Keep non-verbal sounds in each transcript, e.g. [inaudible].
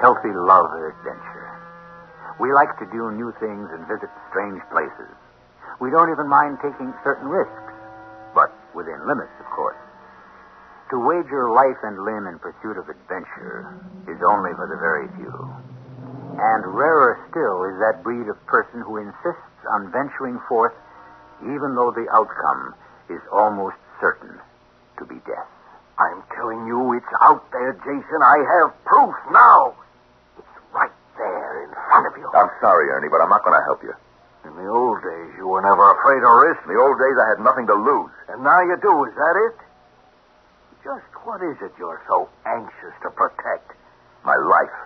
Healthy love of adventure. We like to do new things and visit strange places. We don't even mind taking certain risks, but within limits, of course. To wager life and limb in pursuit of adventure is only for the very few. And rarer still is that breed of person who insists on venturing forth even though the outcome is almost certain to be death. I'm telling you, it's out there, Jason. I have proof now. It's right there in front of you. I'm sorry, Ernie, but I'm not going to help you. In the old days, you were never afraid of risk. In the old days, I had nothing to lose. And now you do, is that it? Just what is it you're so anxious to protect? My life.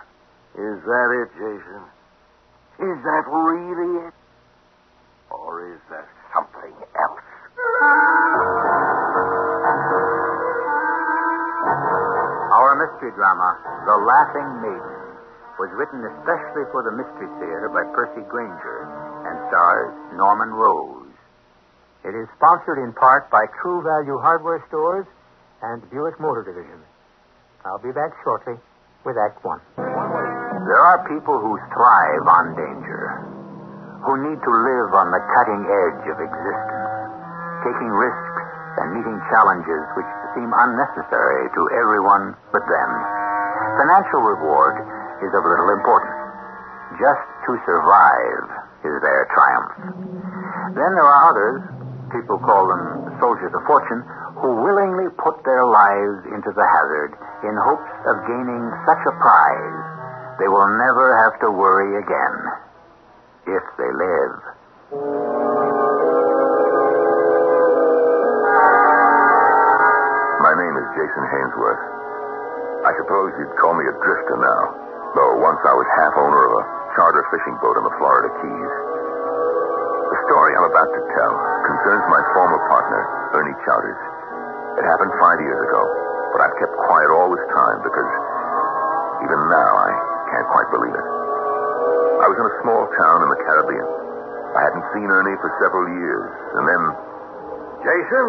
Is that it, Jason? Is that really it? Or is there something else? Our mystery drama, The Laughing Maiden, was written especially for the Mystery Theater by Percy Granger and stars Norman Rose. It is sponsored in part by True Value Hardware Stores and Buick Motor Division. I'll be back shortly with Act One. There are people who thrive on danger, who need to live on the cutting edge of existence, taking risks and meeting challenges which seem unnecessary to everyone but them. Financial reward is of little importance. Just to survive is their triumph. Then there are others, people call them soldiers of fortune, who willingly put their lives into the hazard in hopes of gaining such a prize they will never have to worry again if they live. My name is Jason Hainsworth. I suppose you'd call me a drifter now, though once I was half owner of a charter fishing boat in the Florida Keys. The story I'm about to tell concerns my former partner, Ernie Chowders. It happened five years ago, but I've kept quiet all this time because even now I can't quite believe it. I was in a small town in the Caribbean. I hadn't seen Ernie for several years, and then Jason?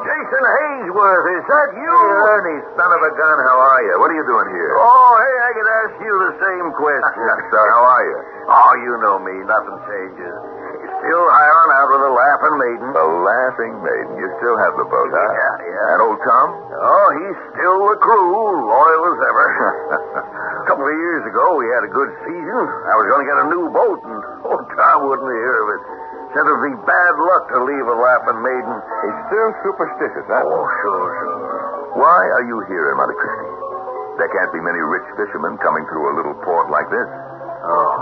Jason Hainsworth, is that you? Hey, Ernie, son of a gun, how are you? What are you doing here? Oh, hey, I could ask you the same question. so, how are you? Oh, you know me. Nothing changes. You're still hiring out with the Laughing Maiden. The Laughing Maiden. You still have the boat, huh? Yeah, yeah. And old Tom? Oh, he's still the crew, loyal as ever. [laughs] a couple of years ago, we had a good season. I was going to get a new boat, and [laughs] old Tom wouldn't hear of it. Said it'd be bad luck to leave a Laughing Maiden. He's still superstitious, huh? Oh, sure, sure. Why are you here in Monte Cristi? There can't be many rich fishermen coming through a little port like this. Oh,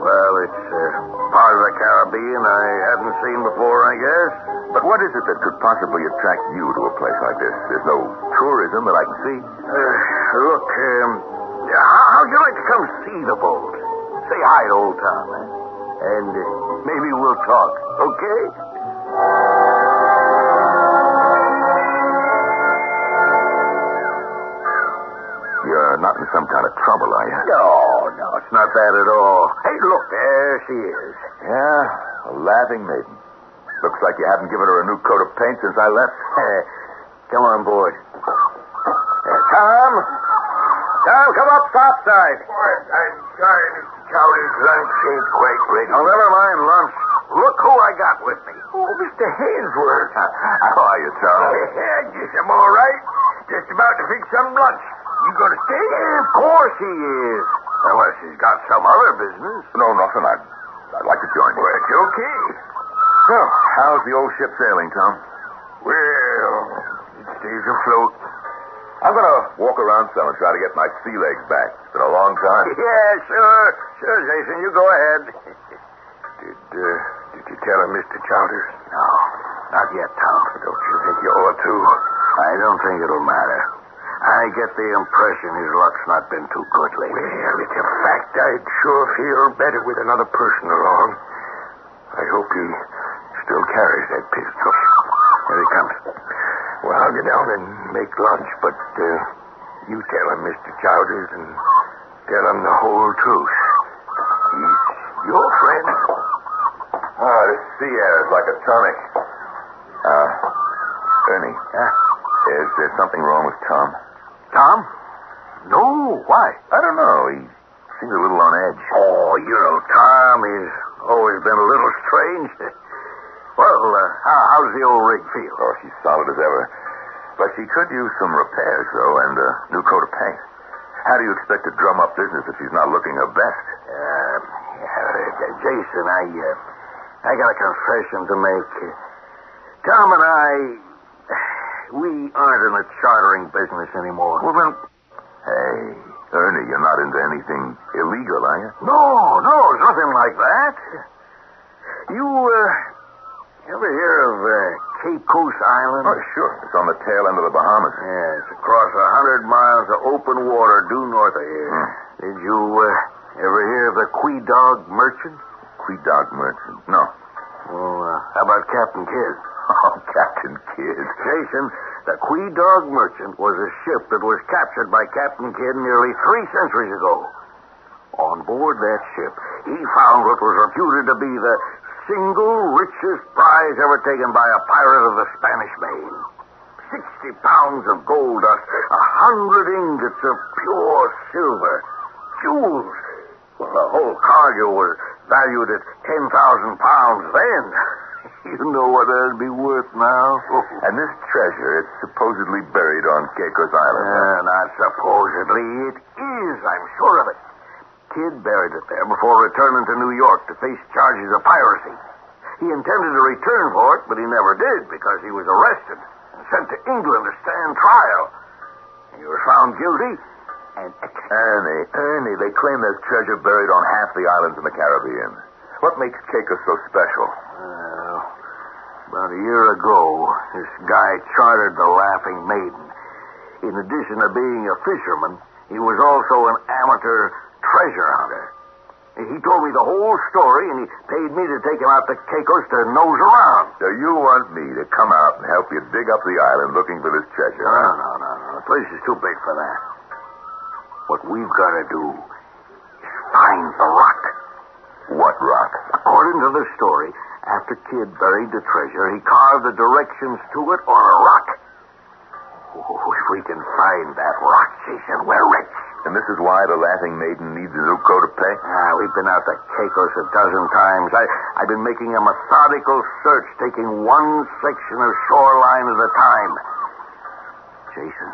well, it's uh, part of the Caribbean I hadn't seen before, I guess. But what is it that could possibly attract you to a place like this? There's no tourism that I can see. Uh, look, um, how, how'd you like to come see the boat? Say hi to old Tom, eh? And uh, maybe we'll talk, okay? You're not in some kind of trouble, are you? No, no, it's not that at all. Hey, look, there she is. Yeah, a laughing maiden. Looks like you haven't given her a new coat of paint since I left. [laughs] come on board. Uh, Tom? Tom, come up topside. I'm sorry, Mr. Chowders. Lunch ain't quite ready. Oh, never mind lunch. Look who I got with me. Oh, Mr. Hainsworth. How are you, Tom? [laughs] Yeah, just I'm all right. Just about to fix some lunch. You gonna stay? Yeah, of course he is. Unless he's got some other business. No, nothing. I'd, I'd like to join you. Well, it's okay. So, how's the old ship sailing, Tom? Well, it stays afloat. I'm going to walk around some and try to get my sea legs back. It's been a long time. [laughs] Yeah, sure. Sure, Jason. You go ahead. Did, uh, did you tell him, Mr. Chowders? No, not yet, Tom. Don't you think you ought to? I don't think it'll matter. I get the impression his luck's not been too good lately. Well, it's a fact I'd sure feel better with another person along. I hope he still carries that pistol. Here he comes. Well, I'll get down and make lunch, but uh, you tell him, Mr. Chowders, and tell him the whole truth. He's your friend. Ah, this sea air is like a tonic. Uh, Ernie, Yeah? is there something wrong with Tom? Tom? No, why? I don't know. He seems a little on edge. Oh, you know, Tom, he's always been a little strange. [laughs] Well, uh, how, how's the old rig feel? Oh, she's solid as ever. But she could use some repairs, though, and a new coat of paint. How do you expect to drum up business if she's not looking her best? Uh, uh, Jason, I, uh, I got a confession to make. Tom and I, we aren't in the chartering business anymore. Well, then... Hey, Ernie, you're not into anything illegal, are you? No, no, nothing like that. You, uh, ever hear of uh, Caicos Island? Oh, sure. It's on the tail end of the Bahamas. Yeah, it's across a hundred miles of open water due north of here. Hmm. Did you uh, ever hear of the Quedagh Merchant? Quedagh Merchant. No. Well, uh, how about Captain Kidd? [laughs] Oh, Captain Kidd. Jason, the Quedagh Merchant was a ship that was captured by Captain Kidd nearly three centuries ago. On board that ship, he found what was reputed to be the single richest prize ever taken by a pirate of the Spanish Main. Sixty pounds of gold dust, a hundred ingots of pure silver, jewels. Well, the whole cargo was valued at ten thousand pounds then. [laughs] You know what that'd be worth now? [laughs] And this treasure, it's supposedly buried on Caicos Island. Uh, not supposedly. It is. I'm sure of it. Kidd buried it there before returning to New York to face charges of piracy. He intended to return for it, but he never did because he was arrested and sent to England to stand trial. He was found guilty and. Ernie, Ernie, they claim there's treasure buried on half the islands in the Caribbean. What makes Caicos so special? Well, about a year ago, this guy chartered the Laughing Maiden. In addition to being a fisherman, he was also an amateur treasure hunter. He told me the whole story, and he paid me to take him out to Caicos to nose around. So you want me to come out and help you dig up the island looking for this treasure? No, huh? no, no, no. The place is too big for that. What we've got to do is find the rock. What rock? According to the story, after Kidd buried the treasure, he carved the directions to it on a rock. Oh, if we can find that rock, Jason, we're rich. And this is why the Laughing Maiden needs a new coat of paint? Ah, we've been out to Caicos a dozen times. I, I've been making a methodical search, taking one section of shoreline at a time. Jason,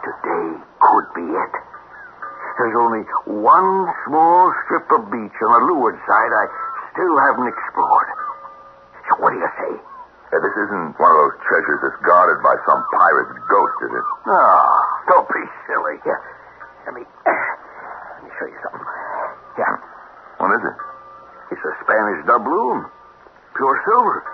today could be it. There's only one small strip of beach on the leeward side I still haven't explored. So what do you say? Uh, this isn't one of those treasures that's guarded by some pirate's ghost, is it? Oh, don't be silly. Here, let me, [coughs] let me show you something. Yeah, What is it? it's a Spanish doubloon. Pure silver.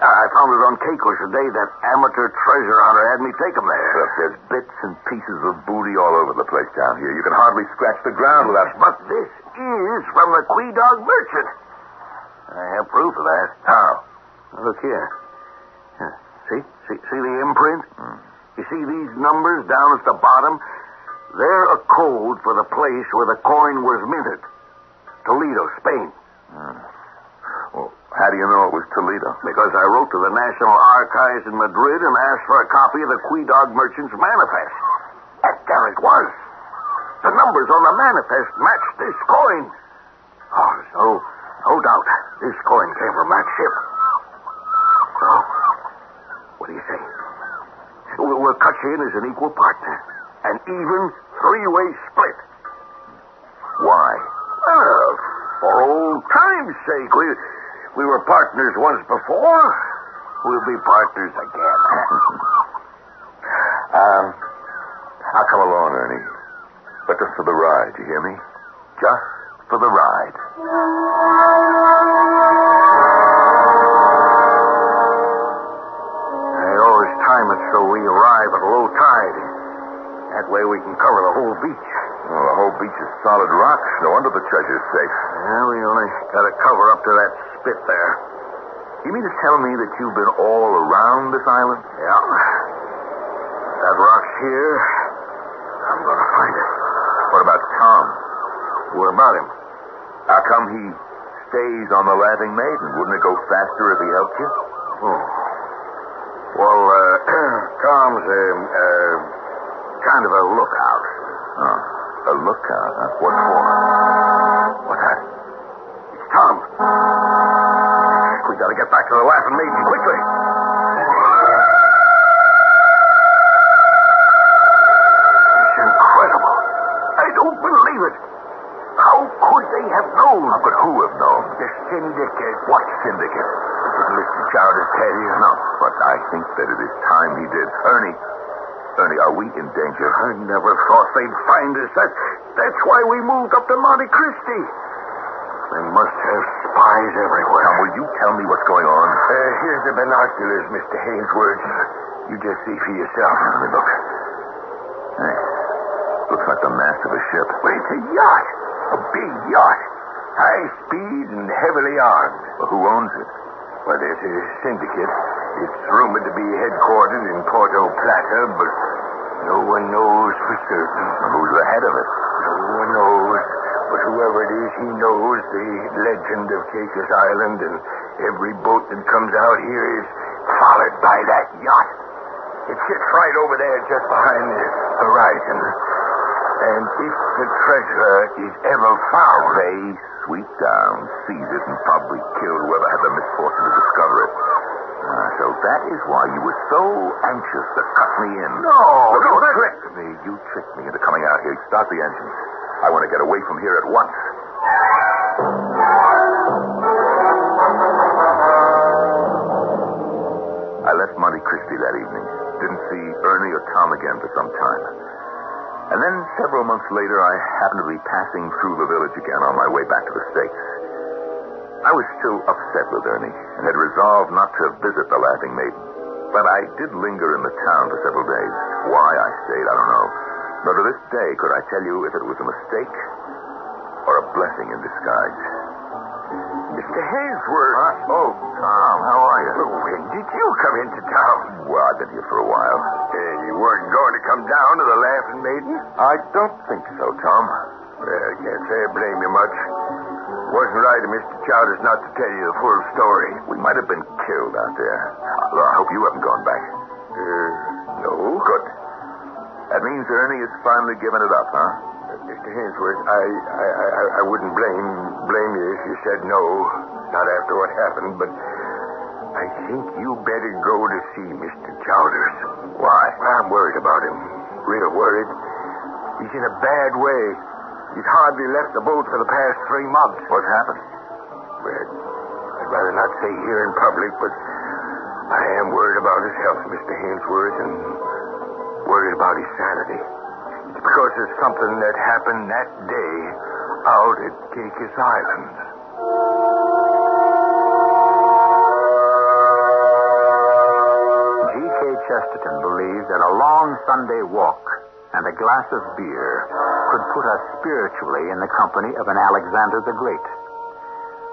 I found it on Caicos the day that amateur treasure hunter had me take 'em there. Look, there's bits and pieces of booty all over the place down here. You can hardly scratch the ground without... But this is from the Quedagh Merchant. I have proof of that. How? Look here. See? See, see the imprint? Hmm. You see these numbers down at the bottom? They're a code for the place where the coin was minted. Toledo, Spain. Hmm. Well, how do you know it was Toledo? Because I wrote to the National Archives in Madrid and asked for a copy of the Quedagh Merchant's Manifest. And there it was. The numbers on the manifest matched this coin. Oh, there's no, doubt this coin came from that ship. So, what do you say? We'll, cut you in as an equal partner. An even three-way split. Why? Well, for old time's sake, we, we were partners once before. We'll be partners again. [laughs] Um, I'll come along, Ernie. But just for the ride, you hear me? Just for the ride. I always time it so we arrive at low tide. That way we can cover the whole beach. Well, the whole beach is solid rock. No wonder the treasure's safe. Yeah, we only got to cover up to that spit there. You mean to tell me that you've been all around this island? Yeah. That rock's here. I'm going to find it. What about Tom? What about him? How come he stays on the Laughing Maiden? Wouldn't it go faster if he helped you? Oh. Well, uh, [clears throat] Tom's a, uh, kind of a lookout. Oh, a lookout, huh? What for? What's that? It's Tom. We gotta get back to the Laughing Maiden quickly. It's incredible. I don't believe it. How could they have known? How could who have known? The syndicate. What syndicate? Mr. Chowder tell you? No, but I think that it is time he did. Ernie, Ernie, are we in danger? I never thought they'd find us. That, that's why we moved up to Monte Cristi. They must have spies everywhere. Tom, will you tell me what's going on? Uh, here's the binoculars, Mr. Hainsworth. You just see for yourself. Let me look. Hey, looks like the mast of a ship. Well, it's a yacht. A big yacht. High speed and heavily armed. Well, who owns it? Well, there's a syndicate. It's rumored to be headquartered in Puerto Plata, but no one knows for certain. Well, who's the head of it? No one knows. But whoever it is, he knows the legend of Caicos Island, and every boat that comes out here is followed by that yacht. It sits right over there just behind the horizon. And if the treasure is ever found, They sweep down, seize it, and probably kill whoever had the misfortune to discover it. Ah, so that is why you were so anxious to cut me in. No, Look, no, you that- tricked me. You tricked me into coming out here. Start the engines. I want to get away from here at once. I left Monte Cristi that evening. Didn't see Ernie or Tom again for some time. And then several months later, I happened to be passing through the village again on my way back to the States. I was still upset with Ernie and had resolved not to visit the Laughing Maiden. But I did linger in the town for several days. Why I stayed, I don't know. But to this day, could I tell you if it was a mistake or a blessing in disguise? Mr. Hainsworth. Uh, oh, Tom, how are you? When did you come into town? Well, I've been here for a while. You weren't going to come down to the Laughing Maiden? I don't think so, Tom. Well, I can't say I blame you much. It Wasn't right of Mr. Chowders not to tell you the full story. We might have been killed out there. Uh, I hope you haven't gone back. Uh, no. Good. That means Ernie has finally given it up, huh? Uh, Mr. Hainsworth, I, I, I, I wouldn't blame blame you if you said no, not after what happened, but I think you better go to see Mr. Chowders. Why? I'm worried about him. Real worried. He's in a bad way. He's hardly left the boat for the past three months. What's happened? Well, I'd rather not say here in public, but I am worried about his health, Mr. Hainsworth, and worried about his sanity. It's because of something that happened that day out at Caicos Island. Chesterton believed that a long Sunday walk and a glass of beer could put us spiritually in the company of an Alexander the Great.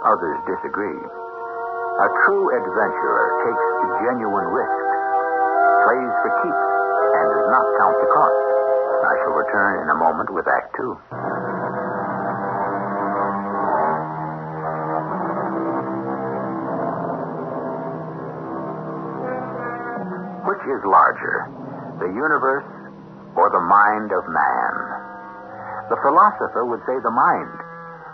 Others disagree. A true adventurer takes genuine risks, plays for keeps, and does not count the cost. I shall return in a moment with Act Two. Which is larger, the universe or the mind of man? The philosopher would say the mind,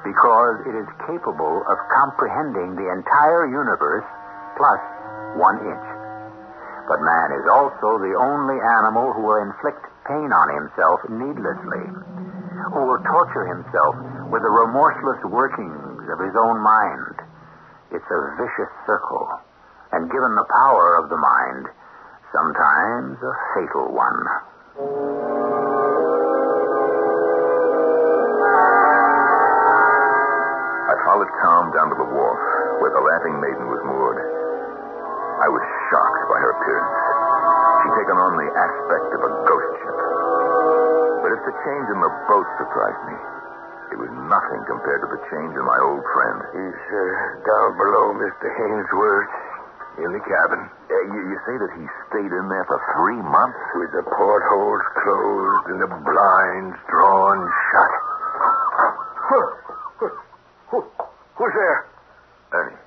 because it is capable of comprehending the entire universe plus one inch. But man is also the only animal who will inflict pain on himself needlessly, who will torture himself with the remorseless workings of his own mind. It's a vicious circle, and given the power of the mind, sometimes a fatal one. I followed Tom down to the wharf where the Laughing Maiden was moored. I was shocked by her appearance. She'd taken on the aspect of a ghost ship. But if the change in the boat surprised me. It was nothing compared to the change in my old friend. He's uh, down below Mr. Hainsworth in the cabin Uh, you, you say that he stayed in there for three months? with the portholes closed and the blinds drawn shut. Who? Who's there? Ernie.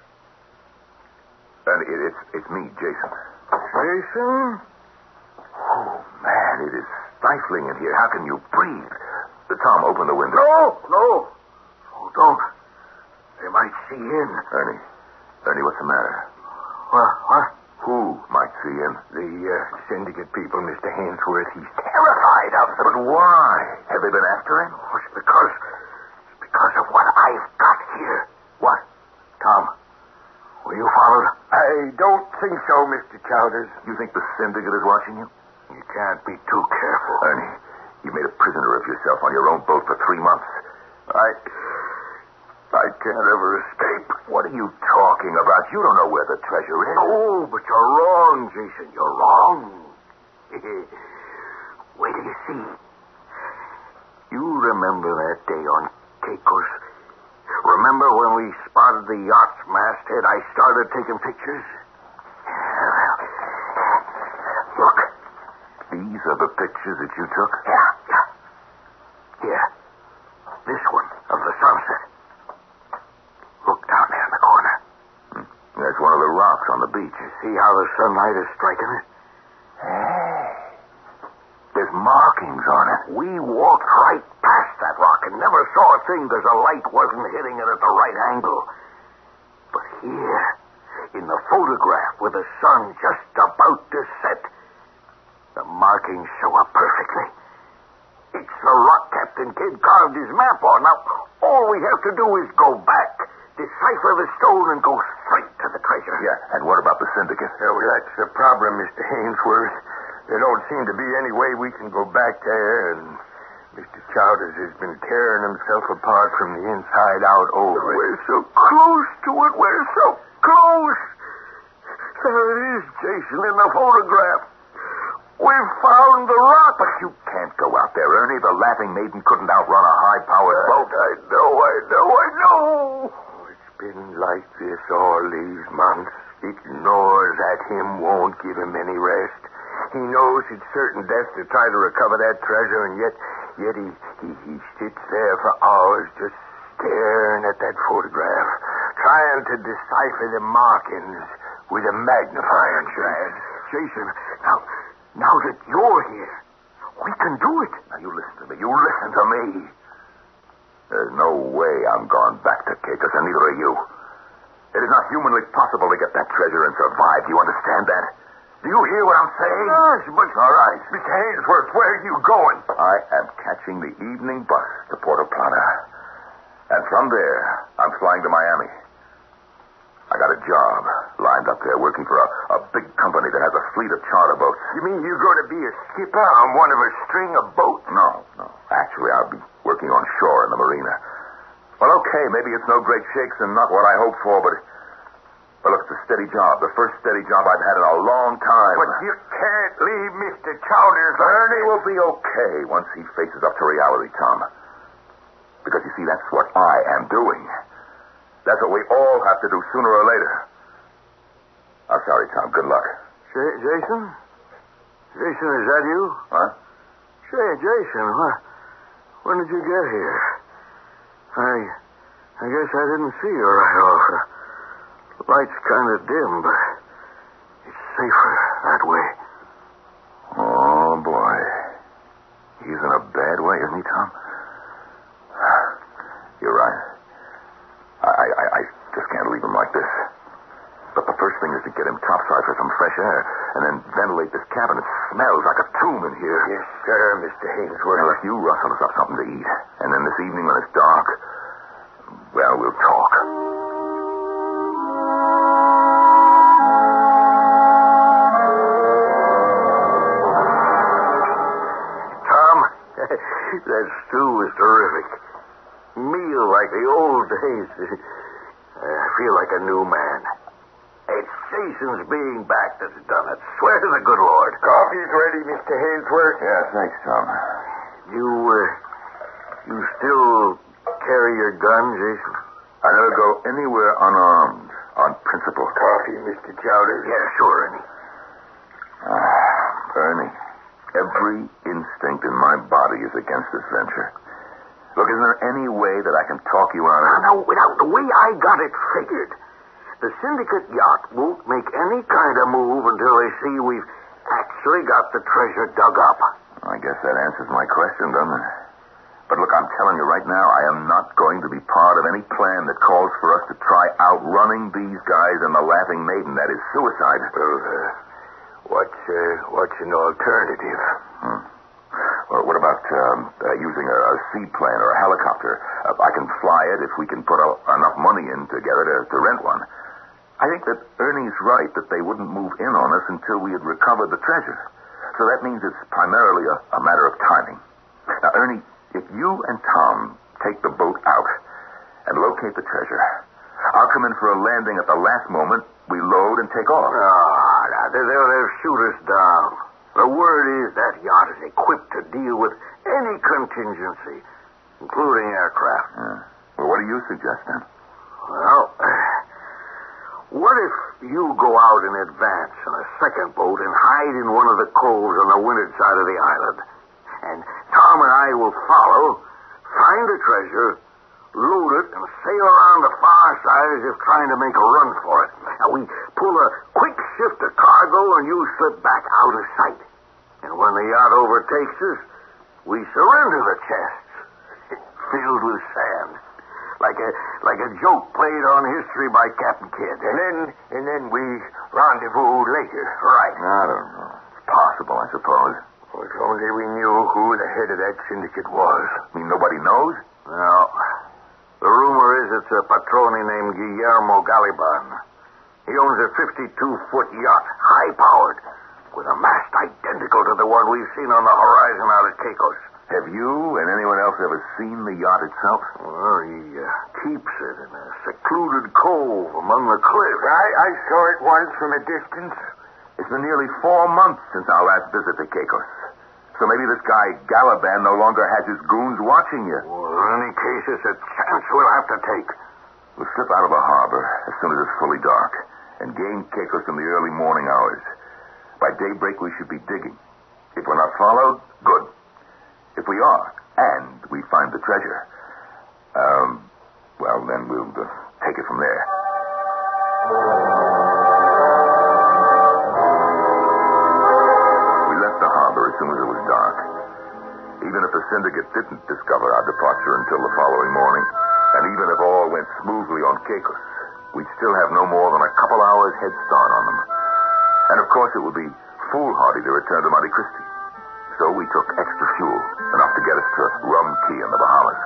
Ernie, it, it's, it's me, Jason. Jason? Oh, man, it is stifling in here. How can you breathe? Tom, open the window. No, no. Oh, don't. They might see in. Ernie. Ernie, what's the matter? What? What? Who might see in? The uh, syndicate people, Mr. Hainsworth, he's terrified of them. But why? Have they been after him? Oh, it's because, it's because of what I've got here. What? Tom, were you followed? I don't think so, Mr. Chowders. You think the syndicate is watching you? You can't be too careful. Ernie, you made a prisoner of yourself on your own boat for three months. I, I can't ever escape. What are you talking about? You don't know where the treasure is. Oh, but you're wrong, Jason. You're wrong. [laughs] Wait till you see. You remember that day on Caicos? Remember when we spotted the yacht's masthead? I started taking pictures. Look. These are the pictures that you took? Yeah, yeah. Here. This one of the sunset. Look down there in the corner. That's one of the rocks on the beach. You see how the sunlight is striking it? There's markings on it. We walked right past that rock and never saw a thing because the light wasn't hitting it at the right angle. But here, in the photograph with the sun just about to set, the markings show up perfectly. It's the rock Captain Kidd carved his map on. Now, all we have to do is go back, decipher the stone, and go straight to the treasure. Yeah, and what about the syndicate? well, that's the problem, Mr. Hainsworth. There don't seem to be any way we can go back there, and Mr. Chowders has been tearing himself apart from the inside out over it. We're so close to it. We're so close. There it is, Jason, in the photograph. We've found the rock. But you can't go out there, Ernie. The Laughing Maiden couldn't outrun a high-powered boat. I know, I know, I know. It's been like this all these months. It gnaws at him, won't give him any rest. He knows it's certain death to try to recover that treasure, and yet, yet he, he, he sits there for hours just staring at that photograph, trying to decipher the markings with a magnifying glass. Jason, now, now that you're here, we can do it. Now, you listen to me. You listen to me. There's no way I'm going back to Caicos, and neither are you. It is not humanly possible to get that treasure and survive. Do you understand that? Do you hear what I'm saying? Yes, but... All right. Mr. Hainsworth, where are you going? I am catching the evening bus to Puerto Plata. And from there, I'm flying to Miami. I got a job lined up there working for a, a big company that has a fleet of charter boats. You mean you're going to be a skipper on one of a string of boats? No, no. Actually, I'll be working on shore in the marina. Well, okay, maybe it's no great shakes and not what I hoped for, but, but look, it's a steady job. The first steady job I've had in a long time. But you can't leave Mr. Chowders. Ernie will be okay once he faces up to reality, Tom. Because you see, that's what I am doing. That's what we all have to do sooner or later. I'm sorry, Tom. Good luck. J- Jason? Jason, is that you? Huh? Say, Jason, what, when did you get here? I, I guess I didn't see you right off. The light's kind of dim, but it's safer that way. Oh, boy. He's in a bad way, isn't he, Tom? You're right. I, I, I just can't leave him like this. But the first thing is to get him topside for some fresh air, and then ventilate this cabin. It smells like a tomb in here. Yes, sir, Mr. Hainsworth. Now, if you rustle us up something to eat, and then this evening when it's dark, well, we'll talk. Tom, [laughs] that stew was terrific. Meal like the old days feel like a new man. It's Jason's being back that's done it. Swear to the good Lord. Coffee's ready, Mr. Hainsworth. Yeah, thanks, Tom. You, uh, you still carry your gun, Jason? Eh? I never go anywhere unarmed, on principle. Coffee, Mr. Chowder? Yeah, sure, Ernie. Ah, Ernie, every instinct in my body is against this venture. Look, isn't there any way that I can talk you out of it? Now, without the way I got it figured, the syndicate yacht won't make any kind of move until they see we've actually got the treasure dug up. I guess that answers my question, doesn't it? But look, I'm telling you right now, I am not going to be part of any plan that calls for us to try outrunning these guys and the Laughing Maiden. That is suicide. Well, uh, what's, uh, what's an alternative? Well, what about um, uh, using a, a seaplane or a helicopter? Uh, I can fly it if we can put enough money in together to, to rent one. I think that Ernie's right that they wouldn't move in on us until we had recovered the treasure. So that means it's primarily a, a matter of timing. Now, Ernie, if you and Tom take the boat out and locate the treasure, I'll come in for a landing at the last moment. We load and take off. Ah, now, they'll, they'll shoot us down. The word is that yacht is equipped to deal with any contingency, including aircraft. Yeah. Well, what do you suggest then? Well, [sighs] what if you go out in advance in a second boat and hide in one of the coves on the windward side of the island? And Tom and I will follow, find the treasure, load it, and sail around the far side as if trying to make a run for it. Now, we pull a quick shift of cargo, and you slip back out of sight. And when the yacht overtakes us, we surrender the chests, [laughs] filled with sand. Like a like a joke played on history by Captain Kidd. And then, and then we rendezvous later. Right. I don't know. It's possible, I suppose. Well, if only we knew who the head of that syndicate was. I mean, nobody knows? Well, the rumor is it's a patrone named Guillermo Galiban. He owns a 52-foot yacht, high-powered, with a mast identical to the one we've seen on the horizon out at Caicos. Have you and anyone else ever seen the yacht itself? Well, he uh, keeps it in a secluded cove among the cliffs. I, I saw it once from a distance. It's been nearly four months since our last visit to Caicos. So maybe this guy Galaban no longer has his goons watching you. Well, in any case, it's a chance we'll have to take. We'll slip out of the harbor as soon as it's fully dark and gain Caicos in the early morning hours. By daybreak, we should be digging. If we're not followed, good. If we are, and we find the treasure, um, well, then we'll uh, take it from there. We left the harbor as soon as it was dark. Even if the syndicate didn't discover our departure until the following morning, and even if all went smoothly on Caicos, we'd still have no more than a couple hours head start on them. And of course, it would be foolhardy to return to Monte Cristi. So we took extra fuel, enough to get us to Rum Cay in the Bahamas.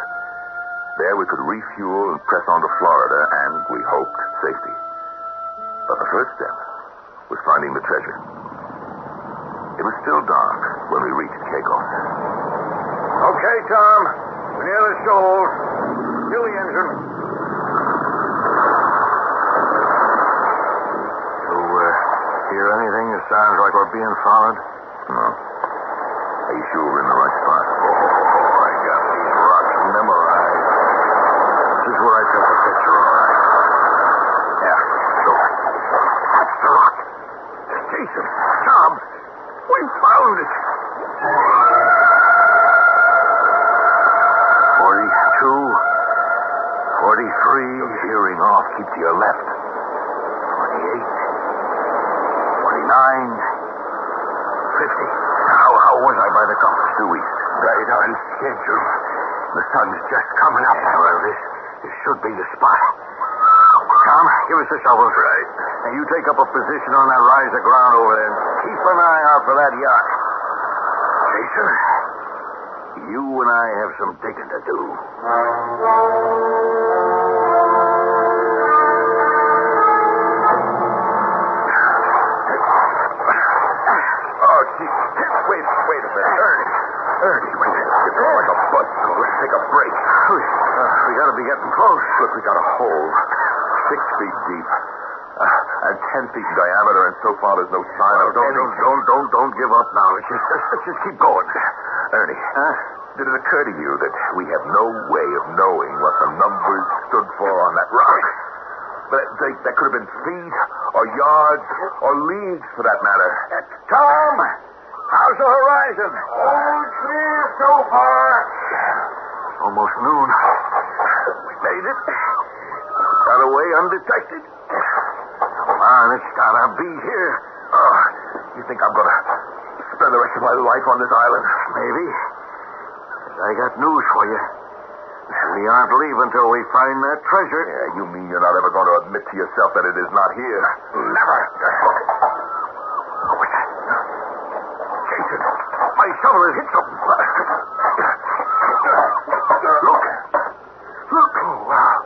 There we could refuel and press on to Florida, and we hoped safety. But the first step was finding the treasure. It was still dark when we reached Caicos. Okay, Tom. We're near the shoals. Kill the engine. You, uh, hear anything that sounds like we're being followed? No. Are you sure we're in the right spot? Oh, I got these rocks memorized. This is where I took the picture. Yeah, sure. That's the rock. Jason, Tom, we found it. Forty-two, forty-three. Shearing off. Keep to your left. 29, 50. How, how was I by the compass? Due east. Right on schedule. The sun's just coming up. Yeah, well, this, this should be the spot. Tom, give us the shovel. Right. And you take up a position on that rise of ground over there keep an eye out for that yacht. Jason, you and I have some digging to do. Wait, wait a minute. Ernie. Ernie, wait. You're going like a buzzsaw. Let's take a break. Uh, we gotta be getting close. Look, we got a hole. Six feet deep. Uh, and ten feet in diameter, and so far there's no sign of Don't, don't, don't, don't, don't give up now. Let's just, let's just keep going. Ernie, Huh? Did it occur to you that we have no way of knowing what the numbers stood for on that rock? But they, that could have been feet, or yards, or leagues for that matter. Tom, how's the horizon? All clear so far. Almost noon. We made it. Got away undetected. Come on, it's gotta be here. Oh, you think I'm to spend the rest of my life on this island? Maybe. I got news for you. We aren't leaving till we find that treasure. Yeah, you mean you're not ever going to admit to yourself that it is not here? Never. That? Jason, my shovel has hit something. Look. Look. Oh, wow.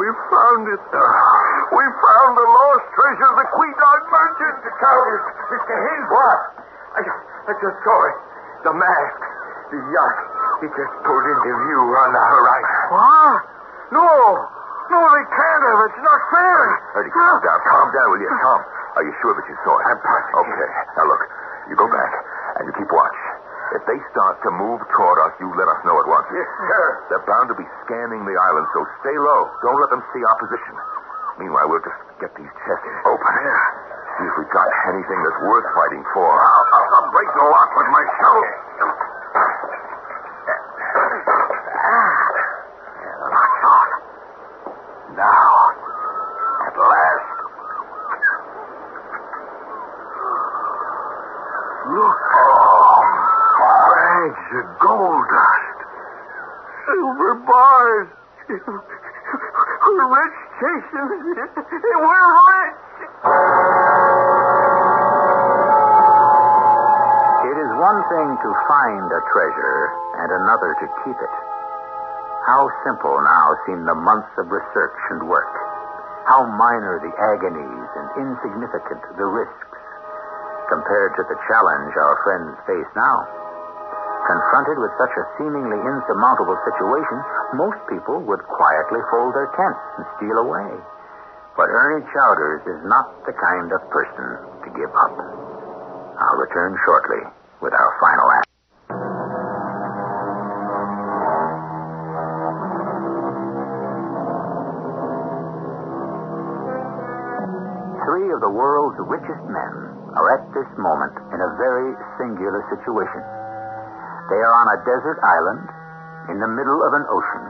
We found it. We found the lost treasure of the Quedagh merchant. Mr. Towers, Mr. Haynes. What? I, I just saw it. The mask. The yacht. It just pulled into view on the horizon. What? No. No, they can't have. It's not fair. Ernie, calm down. Calm down, will you? Tom, are you sure that you saw it? I'm positive. Okay. Now, look. You go back, and you keep watch. If they start to move toward us, you let us know at once. Yes, sir. They're bound to be scanning the island, so stay low. Don't let them see our position. Meanwhile, we'll just get these chests open. See if we got anything that's worth fighting for. I'll, I'll, I'll break the lock with my shovel. Thing to find a treasure and another to keep it. How simple now seem the months of research and work. How minor the agonies and insignificant the risks compared to the challenge our friends face now. Confronted with such a seemingly insurmountable situation, most people would quietly fold their tents and steal away. But Ernie Chowders is not the kind of person to give up. I'll return shortly with our final act. Three of the world's richest men are at this moment in a very singular situation. They are on a desert island in the middle of an ocean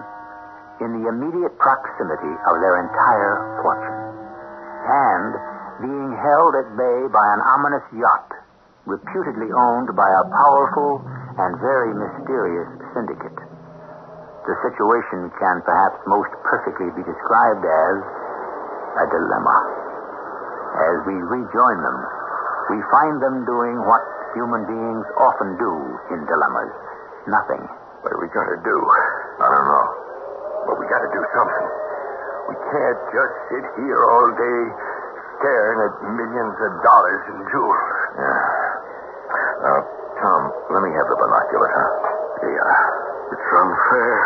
in the immediate proximity of their entire fortune and being held at bay by an ominous yacht reputedly owned by a powerful and very mysterious syndicate. The situation can perhaps most perfectly be described as a dilemma. As we rejoin them, we find them doing what human beings often do in dilemmas nothing. What are we going to do? I don't know. But we got to do something. We can't just sit here all day staring at millions of dollars in jewels. Yeah. Let me have the binoculars, huh? Yeah, it's unfair.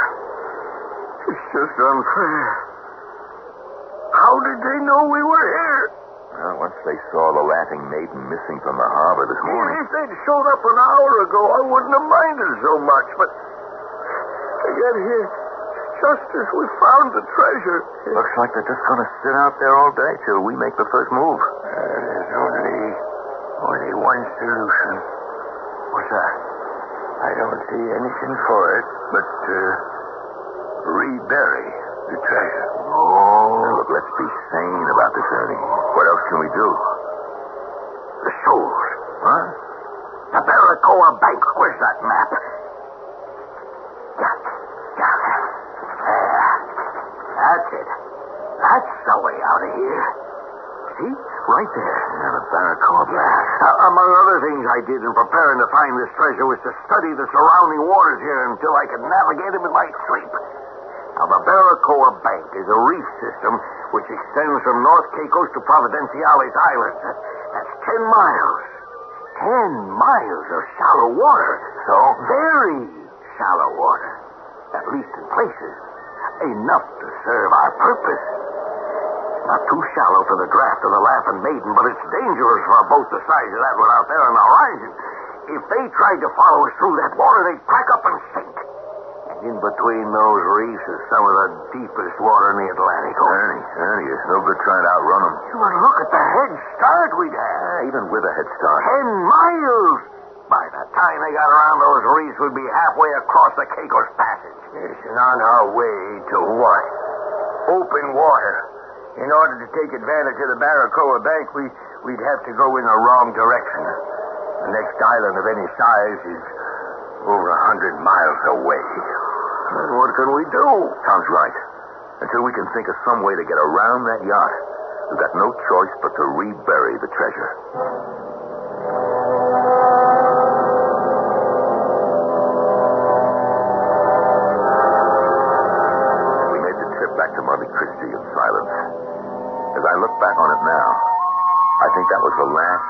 It's just unfair. How did they know we were here? Well, once they saw the Laughing Maiden missing from the harbor this morning. If they'd showed up an hour ago, I wouldn't have minded so much, but they got here just as we found the treasure. Looks like they're just going to sit out there all day till we make the first move. There's only, only one solution. I don't see anything for it but uh, rebury the treasure. Oh, look, let's be sane about this, Ernie. What else can we do? The souls. Huh? The Barracoa Bank. Where's that map? Yeah. Yeah. There. That's it. That's the way out of here. See? Right there. Uh, among other things I did in preparing to find this treasure was to study the surrounding waters here until I could navigate them in my sleep. Now, the Barracoa Bank is a reef system which extends from North Caicos to Providenciales Island. That's ten miles. Ten miles of shallow water. So? Very shallow water. At least in places. Enough to serve our purpose. Not too shallow for the draft of the Laughing Maiden, but it's dangerous for a boat the size of that one out there on the horizon. If they tried to follow us through that water, they'd crack up and sink. And in between those reefs is some of the deepest water in the Atlantic. Ernie, Ernie, it's no good trying to outrun them. But look at the head start we'd have. Yeah, even with a head start. Ten miles. By the time they got around those reefs, we'd be halfway across the Caicos Passage. Yes, and on our way to what? Open water. In order to take advantage of the Barracoa Bank, we, we'd have to go in the wrong direction. The next island of any size is over a hundred miles away. Then what can we do? Tom's right. Until we can think of some way to get around that yacht, we've got no choice but to rebury the treasure. Think that was the last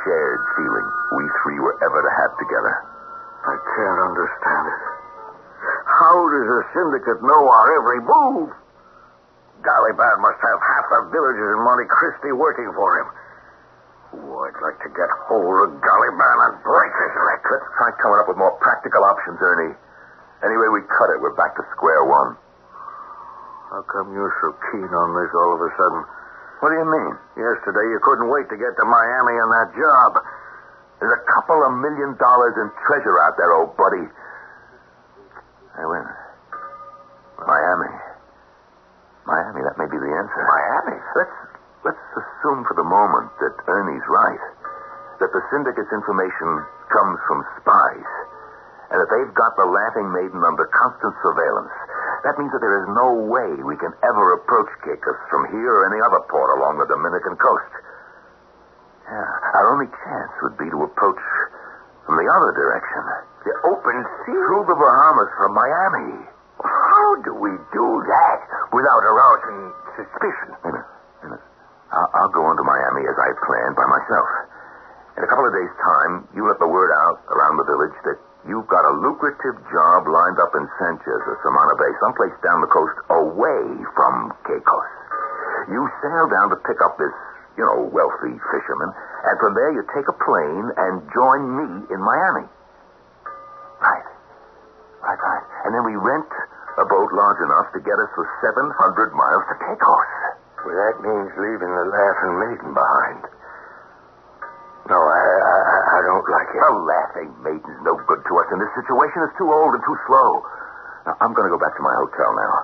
shared feeling we three were ever to have together. I can't understand it. How does a syndicate know our every move? Galiban must have half the villagers in Monte Cristi working for him. Oh, I'd like to get hold of Galiban and break his neck. Let's try coming up with more practical options, Ernie. Anyway, we cut it. We're back to square one. How come you're so keen on this all of a sudden? What do you mean? Yesterday you couldn't wait to get to Miami on that job. There's a couple of million dollars in treasure out there, old buddy. Hey, wait a minute. Miami. Miami, that may be the answer. Miami? Let's let's assume for the moment that Ernie's right. That the syndicate's information comes from spies. And that they've got the Laughing Maiden under constant surveillance. That means that there is no way we can ever approach Caicos from here or any other port along the Dominican coast. Yeah, our only chance would be to approach from the other direction. The open sea? Through the Bahamas from Miami. How do we do that without arousing suspicion? Wait a minute. Wait a minute. I'll, I'll go on to Miami as I planned by myself. In a couple of days' time, you let the word out around the village that you've got a lucrative job lined up in Sanchez or Samana Bay, someplace down the coast away from Caicos. You sail down to pick up this, you know, wealthy fisherman, and from there you take a plane and join me in Miami. Right. Right, right. And then we rent a boat large enough to get us for 700 miles to Caicos. Well, that means leaving the Laughing Maiden behind. Don't like it. The Laughing Maiden's no good to us in this situation. It's too old and too slow. Now, I'm going to go back to my hotel now.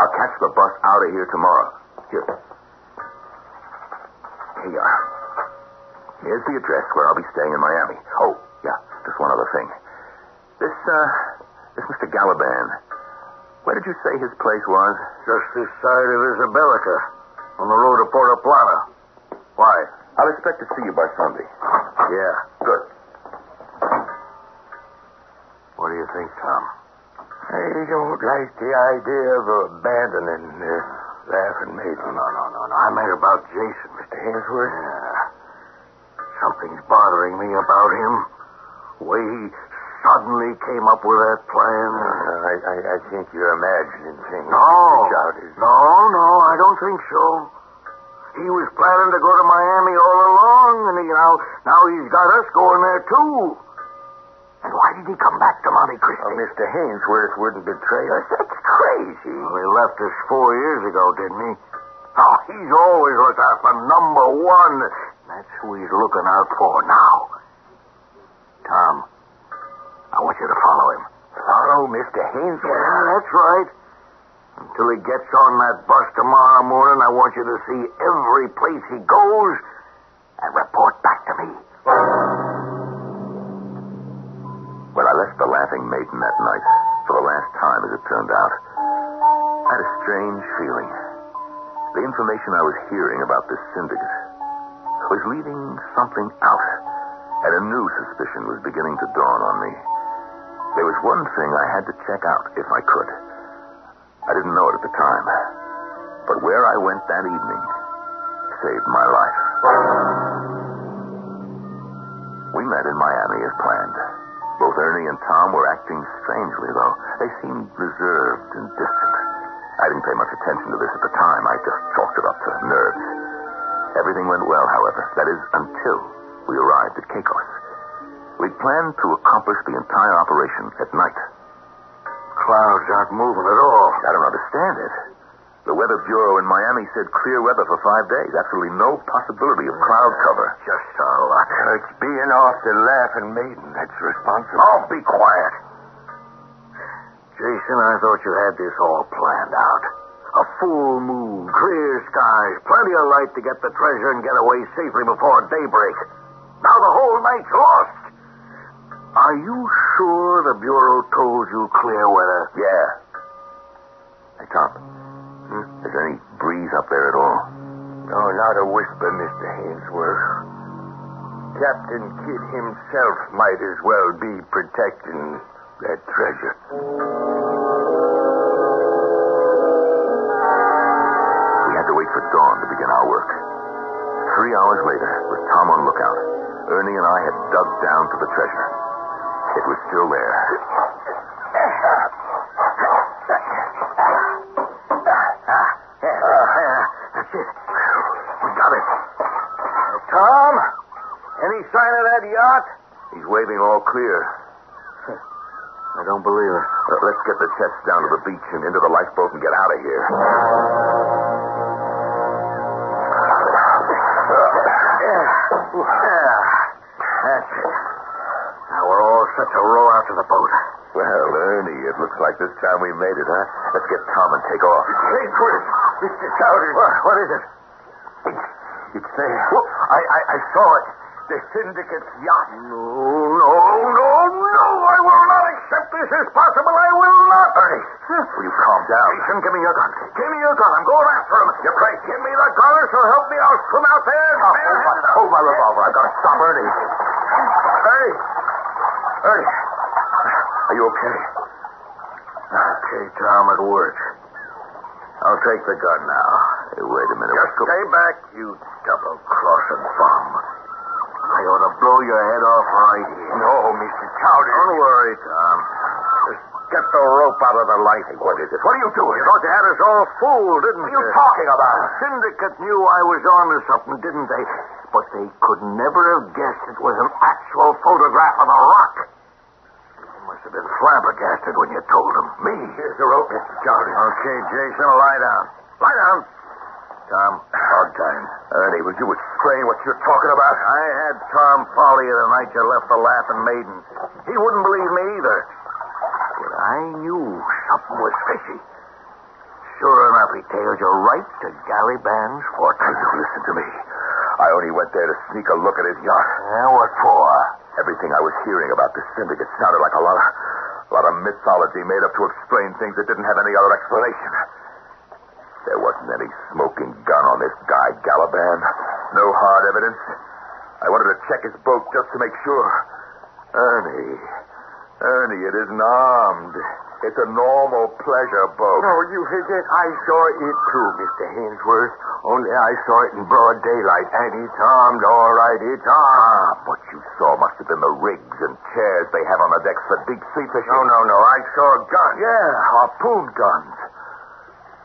I'll catch the bus out of here tomorrow. Here. Here you are. Here's the address where I'll be staying in Miami. Oh, yeah, just one other thing. This, uh, this Mr. Galaban, where did you say his place was? Just this side of Isabelica, on the road to Puerto Plata. Why? I'll expect to see you by Sunday. Yeah. Good. You think, Tom? I don't like the idea of abandoning uh, Laughing Maiden. No, no, no, no. I meant about Jason, Mr. Hainsworth. Yeah. Something's bothering me about him. The way he suddenly came up with that plan. I, I, I think you're imagining things. No. No, no, I don't think so. He was planning to go to Miami all along, and he, now, now he's got us going there, too. And why did he come back to Monte Cristi? Oh, Mr. Hainsworth wouldn't betray us. That's crazy. Well, he left us four years ago, didn't he? Oh, he's always looked out for number one. That's who he's looking out for now. Tom, I want you to follow him. Follow Mr. Hainsworth? Yeah, that's right. Until he gets on that bus tomorrow morning, I want you to see every place he goes and report back to me. Laughing Maiden that night, for the last time as it turned out, I had a strange feeling. The information I was hearing about this syndicate was leaving something out, and a new suspicion was beginning to dawn on me. There was one thing I had to check out if I could. I didn't know it at the time, but where I went that evening saved my life. We met in Miami as planned. Both Ernie and Tom were acting strangely, though. They seemed reserved and distant. I didn't pay much attention to this at the time. I just chalked it up to nerves. Everything went well, however. That is, until we arrived at Caicos. We planned to accomplish the entire operation at night. Clouds aren't moving at all. I don't understand it. The Weather Bureau in Miami said clear weather for five days. Absolutely no possibility of cloud cover. Just a luck. It's being off the Laughing Maiden that's responsible. Oh, be quiet. Jason, I thought you had this all planned out. A full moon, clear skies, plenty of light to get the treasure and get away safely before daybreak. Now the whole night's lost. Are you sure the Bureau told you clear weather? Yeah. Hey, Tom. Is there any breeze up there at all? No, not a whisper, Mr. Hainsworth. Captain Kidd himself might as well be protecting that treasure. We had to wait for dawn to begin our work. Three hours later, with Tom on lookout, Ernie and I had dug down to the treasure. It was still there. That's it. We got it. Tom, any sign of that yacht? He's waving all clear. I don't believe it. Let's get the chests down to the beach and into the lifeboat and get out of here. Yeah. That's it. Now we're all set to row out to the boat. Well, Ernie, it looks like this time we made it, huh? Let's get Tom and take off. Hey, Chris. Mr. Chowders. What, what is it? It's, it's there. I, I, I saw it. The syndicate's yacht. No, no, no, no. I will not accept this as possible. I will not. Ernie, will you calm down? Jason, give me your gun. Give me your gun. I'm going after him. You're crazy. Give me the gun, or so help me. I'll swim out there. Oh, hold, my, hold my revolver. I've got to stop Ernie. Ernie! Ernie! Are you okay? Okay, Tom, it works. I'll take the gun now. Hey, wait a minute. Just stay back, you double-crossing bum. I ought to blow your head off right here. No, Mr. Chowders. Don't worry, Tom. Just get the rope out of the light. What is it? What are you doing? You thought you had us all fooled, didn't What are you? you talking about? The syndicate knew I was on to something, didn't they? But they could never have guessed it was an actual photograph of a rock. You must have been flabbergasted when you told them. Me? Here's the rope, Mr. Chowders. Okay, Jason, lie down. Lie down. Tom, hog time. Ernie, will you explain what you're talking about? I had Tom follow you the night you left the Laughing Maiden. He wouldn't believe me either. But I knew something was fishy. Sure enough, he tailed you right to Galliband's fortress. You listen to me. I only went there to sneak a look at his yacht. Yeah, what for? Everything I was hearing about this syndicate sounded like a lot of, a lot of mythology made up to explain things that didn't have any other explanation. There wasn't any smoking gun on this guy, Galaban. No hard evidence. I wanted to check his boat just to make sure. Ernie. Ernie, it isn't armed. It's a normal pleasure boat. No, you forget. I saw it too, Mr. Hainsworth. Only I saw it in broad daylight, and it's armed, all right. It's armed. Ah, what you saw must have been the rigs and chairs they have on the decks for deep sea fishing. No, no, no. I saw a gun. Yeah, harpoon guns.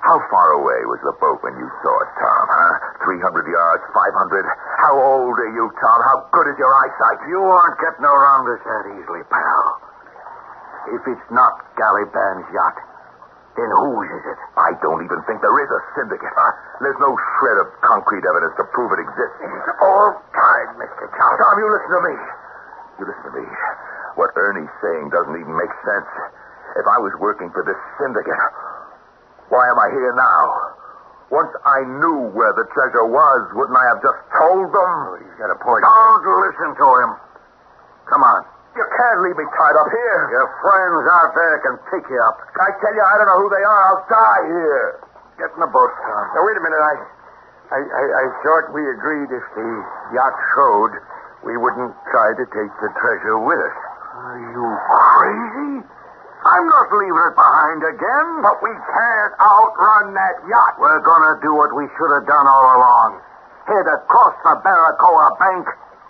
How far away was the boat when you saw it, Tom, huh? 300 yards, 500? How old are you, Tom? How good is your eyesight? You aren't getting around us that easily, pal. If it's not Galliband's yacht, then whose is it? I don't even think there is a syndicate. Huh? There's no shred of concrete evidence to prove it exists. It's all tied, Mr. Chowder. Tom, you listen to me. You listen to me. What Ernie's saying doesn't even make sense. If I was working for this syndicate, why am I here now? Once I knew where the treasure was, wouldn't I have just told them? Oh, he's got a point. Don't listen to him. Come on. You can't leave me tied up here. Your friends out there can pick you up. I tell you, I don't know who they are. I'll die here. Get in the boat, Tom. Now, wait a minute. I, I, I, I thought we agreed if the yacht showed, we wouldn't try to take the treasure with us. Are you crazy? I'm not leaving it behind again. But we can't outrun that yacht. We're gonna do what we should have done all along. Head across the Barracoa bank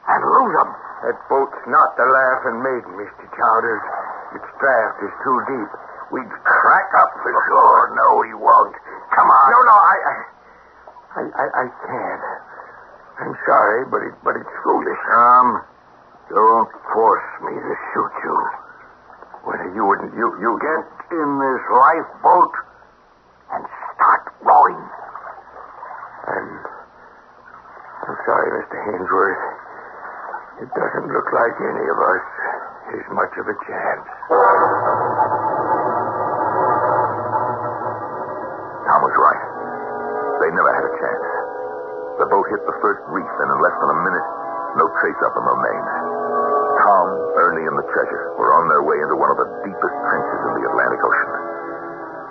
and lose them. That boat's not the Laughing Maiden, Mr. Chowders. Its draft is too deep. We'd crack up for sure. Oh, no, he won't. Come on. No, no, I, I, I, I, I can't. I'm sorry, but it, but it's foolish. Tom, Don't force me to shoot you. Well, you wouldn't. You, you. Get in this lifeboat and start rowing. I'm. I'm sorry, Mr. Hainsworth. It doesn't look like any of us has much of a chance. Tom was right. They never had a chance. The boat hit the first reef, and in less than a minute, no trace of them remained. Tom, Ernie, and the treasure their way into one of the deepest trenches in the Atlantic Ocean.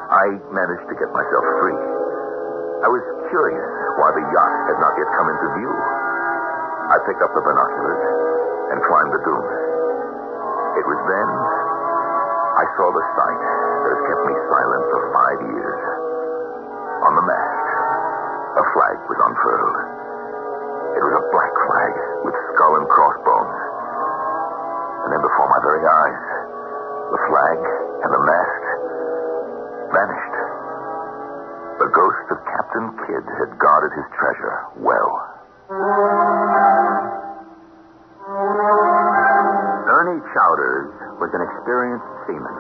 I managed to get myself free. I was curious why the yacht had not yet come into view. I picked up the binoculars and climbed the dune. It was then I saw the sight that has kept me silent for five years. On the mast, a flag was unfurled. It was a black flag with skull and crossbones. And then before my very eyes, flag and the mast vanished. The ghost of Captain Kidd had guarded his treasure well. Ernie Chowders was an experienced seaman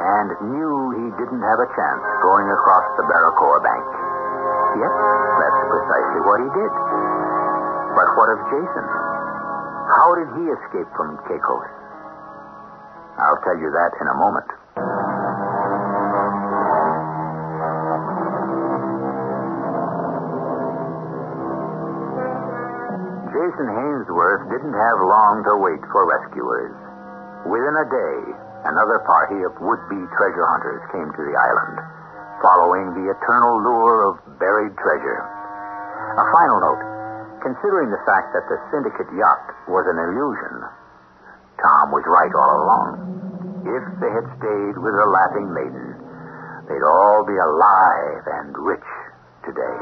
and knew he didn't have a chance going across the Barracoa bank. Yet, that's precisely what he did. But what of Jason? How did he escape from Caicos? Tell you that in a moment. Jason Hainsworth didn't have long to wait for rescuers. Within a day, another party of would-be treasure hunters came to the island, following the eternal lure of buried treasure. A final note. Considering the fact that the syndicate yacht was an illusion, Tom was right all along. If they had stayed with the Laughing Maiden, they'd all be alive and rich today.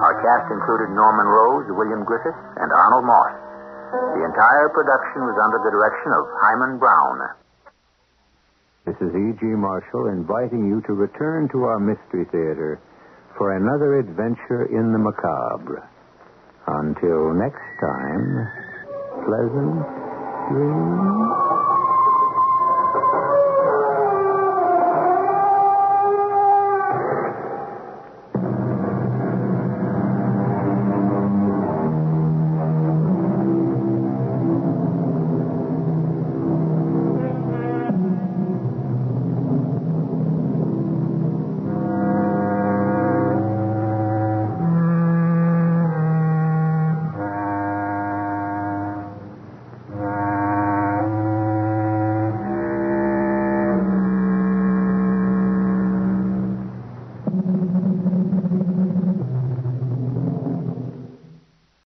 Our cast included Norman Rose, William Griffith, and Arnold Moss. The entire production was under the direction of Himan Brown. This is E.G. Marshall inviting you to return to our Mystery Theater for another adventure in the macabre. Until next time, pleasant dreams.